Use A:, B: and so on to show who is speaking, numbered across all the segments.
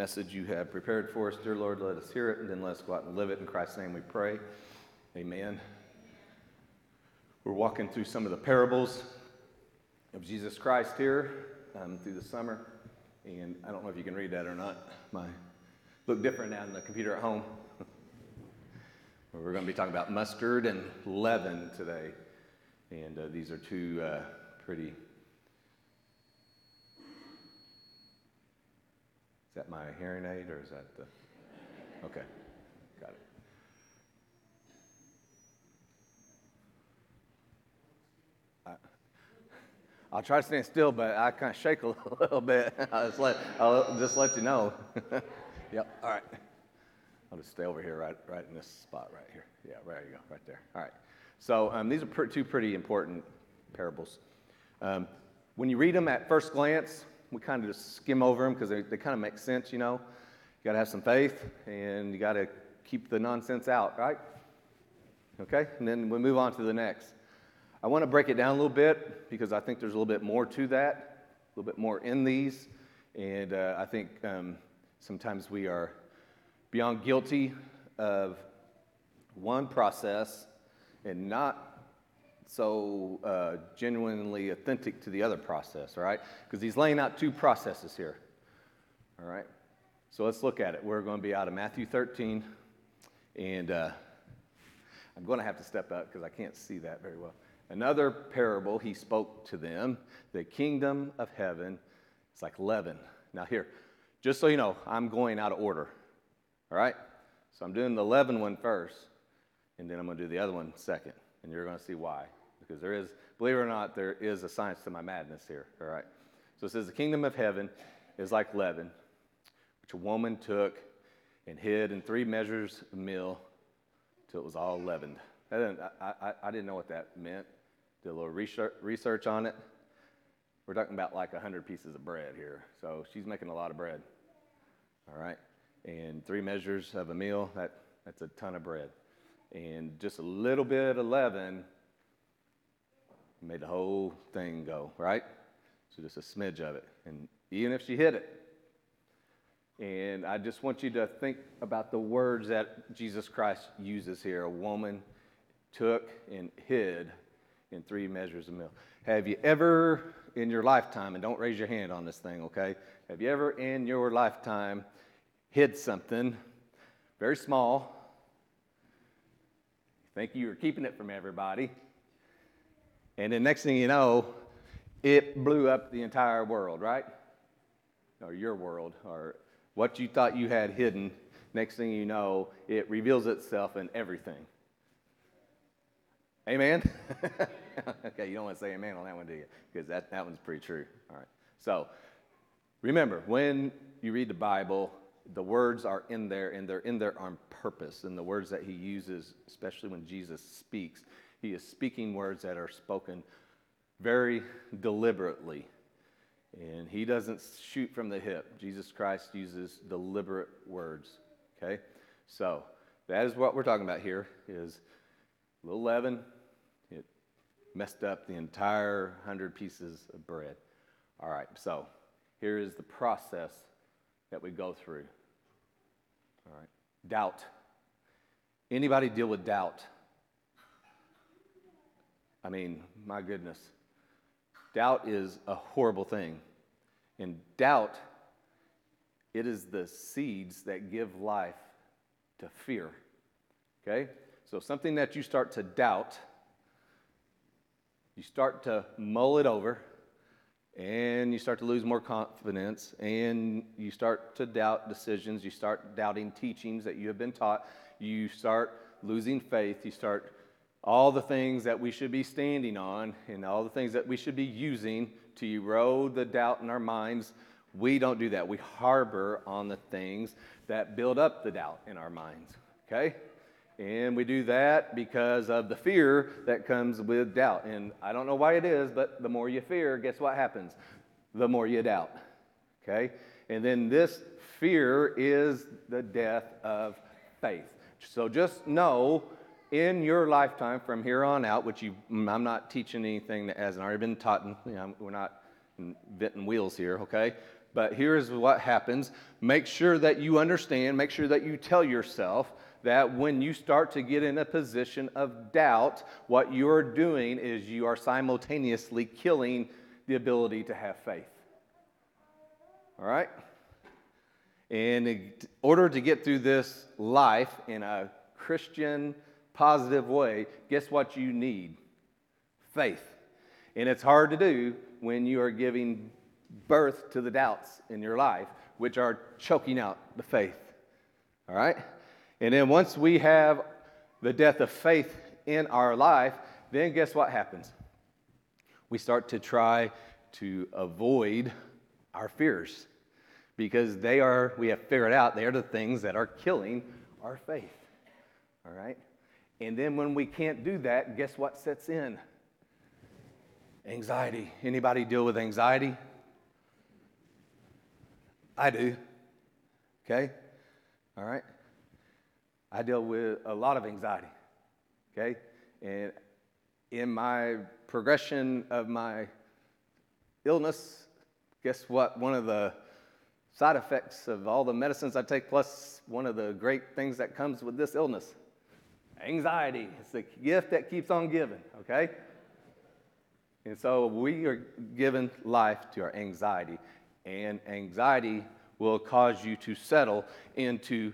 A: message you have prepared for us. Dear Lord, let us hear it and then let us go out and live it. In Christ's name we pray. Amen. We're walking through some of the parables of Jesus Christ here um, through the summer. And I don't know if you can read that or not. My look different now in the computer at home. We're going to be talking about mustard and leaven today. And uh, these are two uh, pretty. That my hearing aid or is that the. Okay, got it. I'll try to stand still, but I kind of shake a little bit. I'll just let, I'll just let you know. yep, all right. I'll just stay over here, right, right in this spot right here. Yeah, there you go, right there. All right. So um, these are two pretty important parables. Um, when you read them at first glance, we kind of just skim over them because they, they kind of make sense, you know. You got to have some faith and you got to keep the nonsense out, right? Okay? And then we move on to the next. I want to break it down a little bit because I think there's a little bit more to that, a little bit more in these. And uh, I think um, sometimes we are beyond guilty of one process and not so uh, genuinely authentic to the other process, all right? Because he's laying out two processes here, all right? So let's look at it. We're going to be out of Matthew 13, and uh, I'm going to have to step out because I can't see that very well. Another parable he spoke to them the kingdom of heaven It's like leaven. Now, here, just so you know, I'm going out of order, all right? So I'm doing the leaven one first and then I'm going to do the other one second, and you're going to see why. Because there is, believe it or not, there is a science to my madness here, all right? So it says, The kingdom of heaven is like leaven, which a woman took and hid in three measures of meal till it was all leavened. I didn't, I, I, I didn't know what that meant. Did a little research, research on it. We're talking about like 100 pieces of bread here. So she's making a lot of bread, all right? And three measures of a meal, that, that's a ton of bread and just a little bit of leaven made the whole thing go, right? So just a smidge of it. And even if she hit it, and I just want you to think about the words that Jesus Christ uses here. A woman took and hid in three measures of milk. Have you ever in your lifetime, and don't raise your hand on this thing, okay? Have you ever in your lifetime hid something very small think you were keeping it from everybody. And then next thing you know, it blew up the entire world, right? Or your world, or what you thought you had hidden. Next thing you know, it reveals itself in everything. Amen? okay, you don't want to say amen on that one, do you? Because that, that one's pretty true. All right. So remember, when you read the Bible, the words are in there and they're in there on purpose. And the words that he uses, especially when Jesus speaks, he is speaking words that are spoken very deliberately. And he doesn't shoot from the hip. Jesus Christ uses deliberate words. Okay? So that is what we're talking about here is little leaven. It messed up the entire hundred pieces of bread. All right, so here is the process that we go through. All right. Doubt. Anybody deal with doubt? I mean, my goodness. Doubt is a horrible thing. And doubt, it is the seeds that give life to fear. Okay? So something that you start to doubt, you start to mull it over, and you start to lose more confidence and you start to doubt decisions you start doubting teachings that you have been taught you start losing faith you start all the things that we should be standing on and all the things that we should be using to erode the doubt in our minds we don't do that we harbor on the things that build up the doubt in our minds okay and we do that because of the fear that comes with doubt. And I don't know why it is, but the more you fear, guess what happens? The more you doubt. Okay? And then this fear is the death of faith. So just know in your lifetime from here on out, which you, mm, I'm not teaching anything that hasn't already been taught, you know, we're not inventing wheels here, okay? But here's what happens make sure that you understand, make sure that you tell yourself that when you start to get in a position of doubt, what you're doing is you are simultaneously killing the ability to have faith. All right? And in order to get through this life in a Christian, positive way, guess what you need? Faith. And it's hard to do when you are giving birth to the doubts in your life, which are choking out the faith. All right? And then once we have the death of faith in our life, then guess what happens? We start to try to avoid our fears because they are, we have figured out, they are the things that are killing our faith. All right? And then when we can't do that, guess what sets in? Anxiety. Anybody deal with anxiety? I do. Okay? All right? I deal with a lot of anxiety. Okay? And in my progression of my illness, guess what? One of the side effects of all the medicines I take, plus one of the great things that comes with this illness anxiety. It's the gift that keeps on giving, okay? And so we are given life to our anxiety, and anxiety will cause you to settle into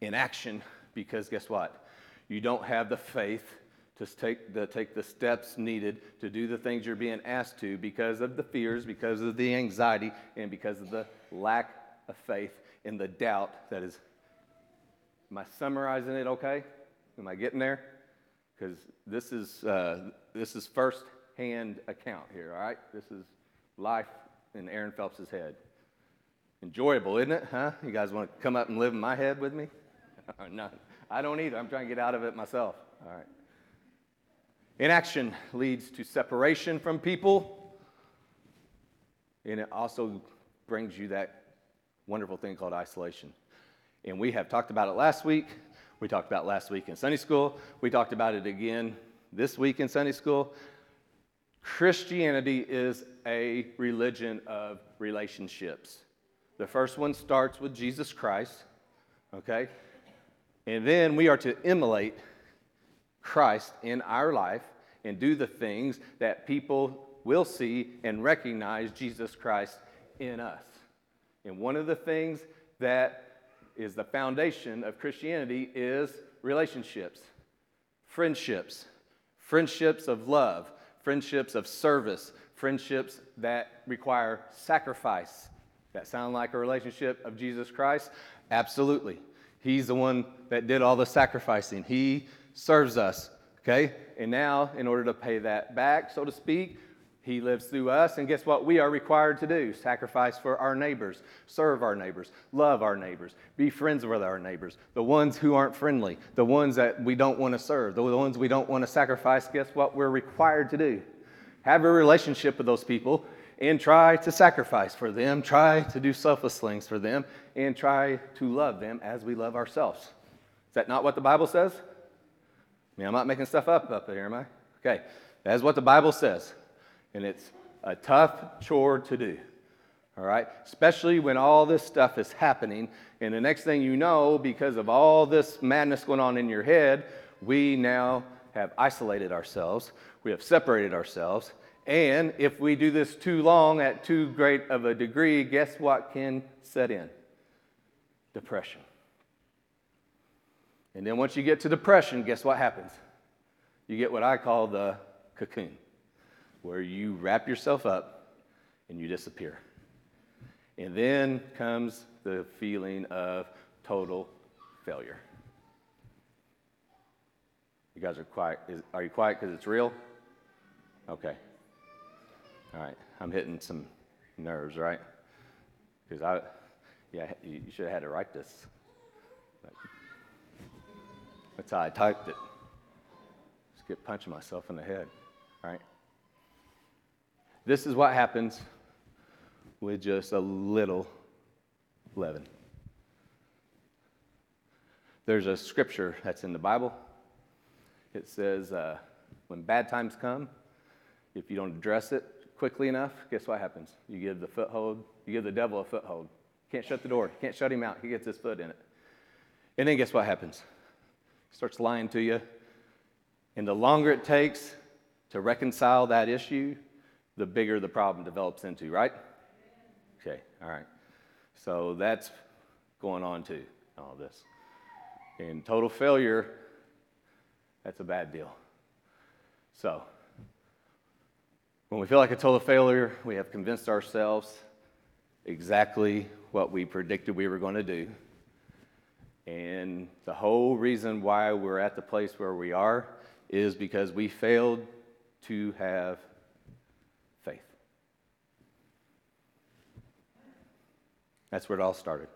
A: inaction because guess what? You don't have the faith to take the, take the steps needed to do the things you're being asked to because of the fears, because of the anxiety, and because of the lack of faith in the doubt that is. Am I summarizing it okay? Am I getting there? Because this is uh, this is first hand account here. All right, this is life in Aaron Phelps's head. Enjoyable, isn't it? Huh? You guys want to come up and live in my head with me? no, I don't either. I'm trying to get out of it myself. All right. Inaction leads to separation from people, and it also brings you that wonderful thing called isolation. And we have talked about it last week. We talked about last week in Sunday school. We talked about it again this week in Sunday school. Christianity is a religion of relationships. The first one starts with Jesus Christ, okay? And then we are to emulate Christ in our life and do the things that people will see and recognize Jesus Christ in us. And one of the things that is the foundation of Christianity is relationships, friendships, friendships of love, friendships of service, friendships that require sacrifice. That sound like a relationship of Jesus Christ? Absolutely. He's the one that did all the sacrificing. He serves us, okay? And now, in order to pay that back, so to speak, he lives through us, and guess what? We are required to do sacrifice for our neighbors, serve our neighbors, love our neighbors, be friends with our neighbors, the ones who aren't friendly, the ones that we don't want to serve, the ones we don't want to sacrifice. Guess what? We're required to do. Have a relationship with those people and try to sacrifice for them, try to do selfless things for them, and try to love them as we love ourselves. Is that not what the Bible says? I mean, I'm not making stuff up up here, am I? Okay, that's what the Bible says and it's a tough chore to do. All right? Especially when all this stuff is happening. And the next thing you know, because of all this madness going on in your head, we now have isolated ourselves, we have separated ourselves. And if we do this too long at too great of a degree, guess what can set in? Depression. And then once you get to depression, guess what happens? You get what I call the cocoon where you wrap yourself up and you disappear. And then comes the feeling of total failure. You guys are quiet. Is, are you quiet because it's real? Okay. All right. I'm hitting some nerves, right? Because I, yeah, you should have had to write this. That's how I typed it. Just get punching myself in the head, right? This is what happens with just a little leaven. There's a scripture that's in the Bible. It says, uh, when bad times come, if you don't address it quickly enough, guess what happens? You give the foothold, you give the devil a foothold. Can't shut the door, can't shut him out. He gets his foot in it. And then guess what happens? He starts lying to you. And the longer it takes to reconcile that issue, the bigger the problem develops into, right? Okay, all right. So that's going on too, all this. And total failure, that's a bad deal. So, when we feel like a total failure, we have convinced ourselves exactly what we predicted we were going to do. And the whole reason why we're at the place where we are is because we failed to have faith. That's where it all started.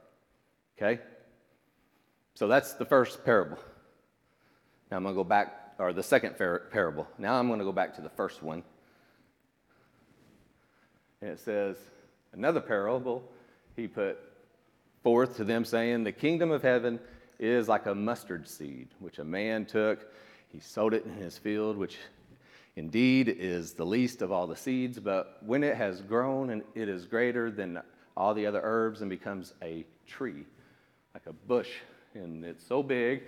A: Okay? So that's the first parable. Now I'm going to go back, or the second parable. Now I'm going to go back to the first one. And it says, another parable he put forth to them, saying, The kingdom of heaven is like a mustard seed, which a man took. He sowed it in his field, which indeed is the least of all the seeds, but when it has grown and it is greater than all the other herbs and becomes a tree, like a bush, and it's so big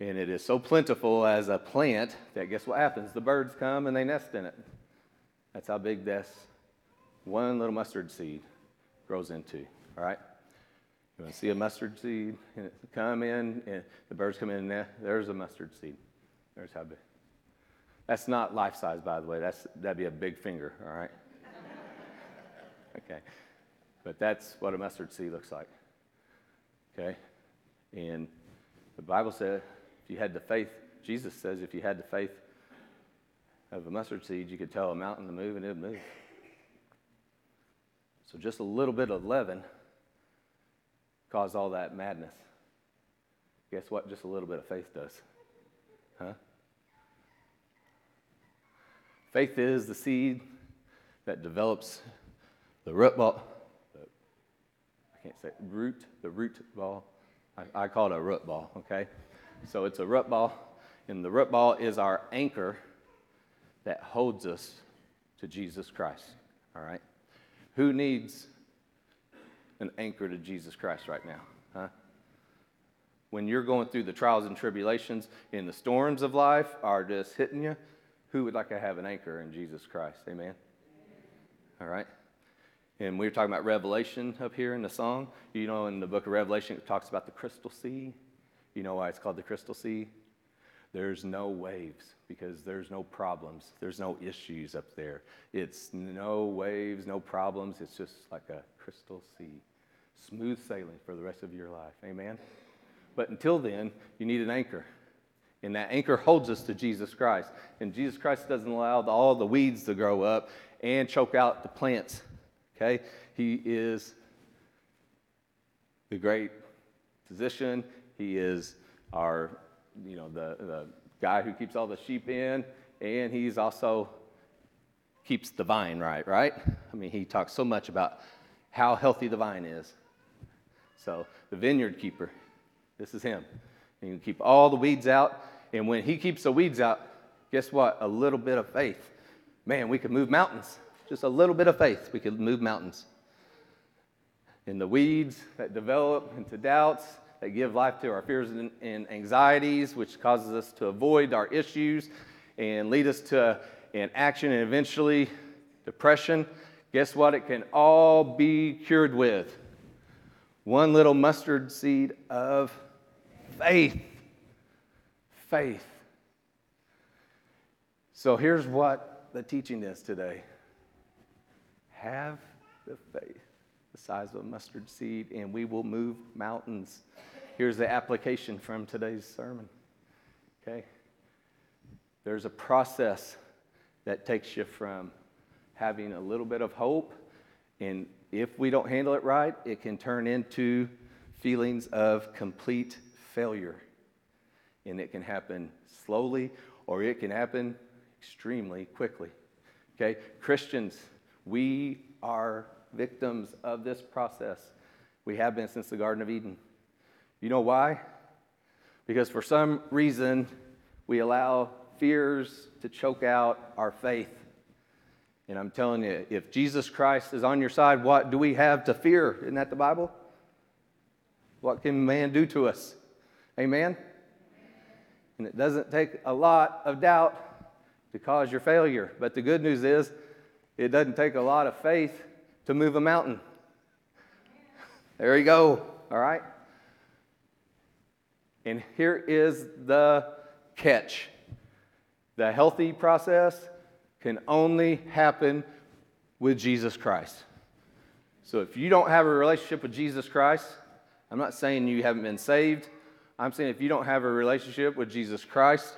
A: and it is so plentiful as a plant that guess what happens? The birds come and they nest in it. That's how big this one little mustard seed grows into. All right? You want to see a mustard seed come in, and the birds come in, and there's a mustard seed. There's how big. That's not life size, by the way. That's, that'd be a big finger, all right? okay. But that's what a mustard seed looks like. Okay? And the Bible said if you had the faith, Jesus says if you had the faith of a mustard seed, you could tell a mountain to move and it would move. So just a little bit of leaven caused all that madness. Guess what? Just a little bit of faith does. Huh? Faith is the seed that develops the root ball. Can't say root, the root ball. I, I call it a root ball, okay? So it's a root ball, and the root ball is our anchor that holds us to Jesus Christ, all right? Who needs an anchor to Jesus Christ right now? Huh? When you're going through the trials and tribulations and the storms of life are just hitting you, who would like to have an anchor in Jesus Christ? Amen? All right? And we were talking about Revelation up here in the song. You know, in the book of Revelation, it talks about the crystal sea. You know why it's called the crystal sea? There's no waves because there's no problems. There's no issues up there. It's no waves, no problems. It's just like a crystal sea. Smooth sailing for the rest of your life. Amen? But until then, you need an anchor. And that anchor holds us to Jesus Christ. And Jesus Christ doesn't allow all the weeds to grow up and choke out the plants. Okay? He is the great physician. He is our you know, the, the guy who keeps all the sheep in, and he's also keeps the vine right, right? I mean, he talks so much about how healthy the vine is. So, the vineyard keeper, this is him. And you keep all the weeds out, and when he keeps the weeds out, guess what? A little bit of faith. Man, we could move mountains. Just a little bit of faith, we could move mountains. In the weeds that develop into doubts, that give life to our fears and, and anxieties, which causes us to avoid our issues and lead us to inaction and eventually depression. Guess what? It can all be cured with one little mustard seed of faith. Faith. So here's what the teaching is today have the faith the size of a mustard seed, and we will move mountains. Here's the application from today's sermon. Okay? There's a process that takes you from having a little bit of hope, and if we don't handle it right, it can turn into feelings of complete failure. And it can happen slowly or it can happen extremely quickly. Okay? Christians, we are victims of this process. We have been since the Garden of Eden. You know why? Because for some reason, we allow fears to choke out our faith. And I'm telling you, if Jesus Christ is on your side, what do we have to fear? Isn't that the Bible? What can man do to us? Amen? And it doesn't take a lot of doubt to cause your failure. But the good news is, it doesn't take a lot of faith to move a mountain. There you go, all right? And here is the catch the healthy process can only happen with Jesus Christ. So if you don't have a relationship with Jesus Christ, I'm not saying you haven't been saved. I'm saying if you don't have a relationship with Jesus Christ,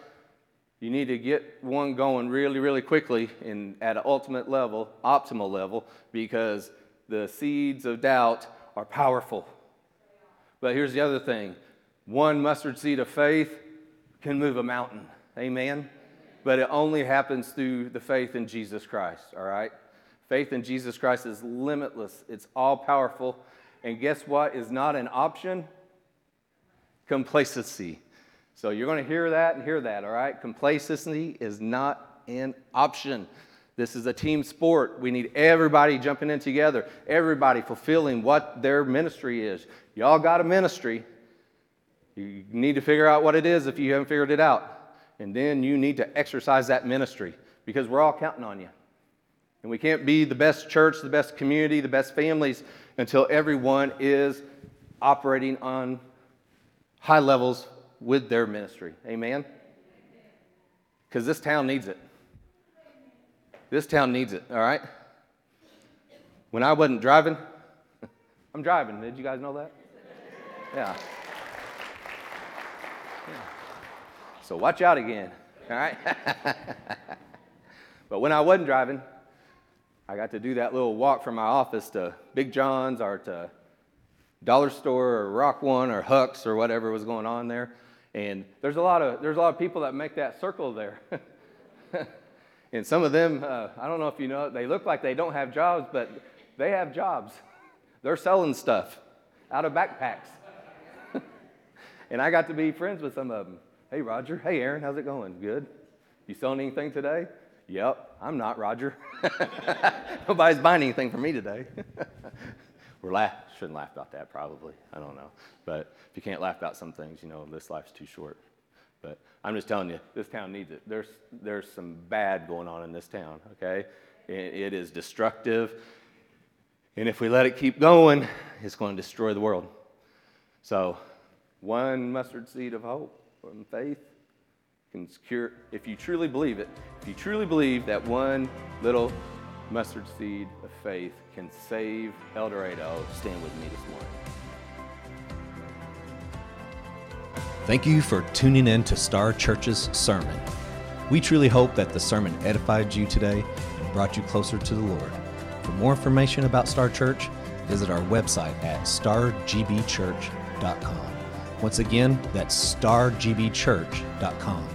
A: you need to get one going really, really quickly and at an ultimate level, optimal level, because the seeds of doubt are powerful. But here's the other thing one mustard seed of faith can move a mountain. Amen? But it only happens through the faith in Jesus Christ, all right? Faith in Jesus Christ is limitless, it's all powerful. And guess what is not an option? Complacency. So you're going to hear that and hear that, all right? Complacency is not an option. This is a team sport. We need everybody jumping in together, everybody fulfilling what their ministry is. Y'all got a ministry. You need to figure out what it is if you haven't figured it out. And then you need to exercise that ministry because we're all counting on you. And we can't be the best church, the best community, the best families until everyone is operating on high levels with their ministry. Amen? Because this town needs it. This town needs it, all right? When I wasn't driving, I'm driving. Did you guys know that? Yeah. So watch out again, all right? but when I wasn't driving, I got to do that little walk from my office to Big John's or to Dollar Store or Rock One or Huck's or whatever was going on there. And there's a lot of there's a lot of people that make that circle there. and some of them, uh, I don't know if you know, they look like they don't have jobs, but they have jobs. They're selling stuff out of backpacks. and I got to be friends with some of them. Hey, Roger. Hey, Aaron. How's it going? Good. You selling anything today? Yep, I'm not Roger. Nobody's buying anything from me today. We're laugh shouldn't laugh about that probably. I don't know. But if you can't laugh about some things, you know, this life's too short. But I'm just telling you, this town needs it. There's there's some bad going on in this town, okay? it, it is destructive. And if we let it keep going, it's going to destroy the world. So, one mustard seed of hope from faith can secure. if you truly believe it, if you truly believe that one little mustard seed faith can save Eldorado, stand with me this morning.
B: Thank you for tuning in to Star Church's sermon. We truly hope that the sermon edified you today and brought you closer to the Lord. For more information about Star Church, visit our website at stargbchurch.com. Once again, that's stargbchurch.com.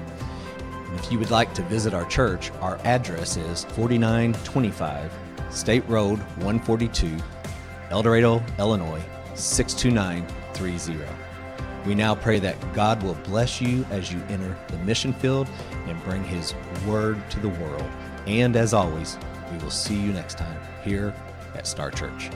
B: And if you would like to visit our church, our address is 4925 State Road 142, Eldorado, Illinois 62930. We now pray that God will bless you as you enter the mission field and bring His word to the world. And as always, we will see you next time here at Star Church.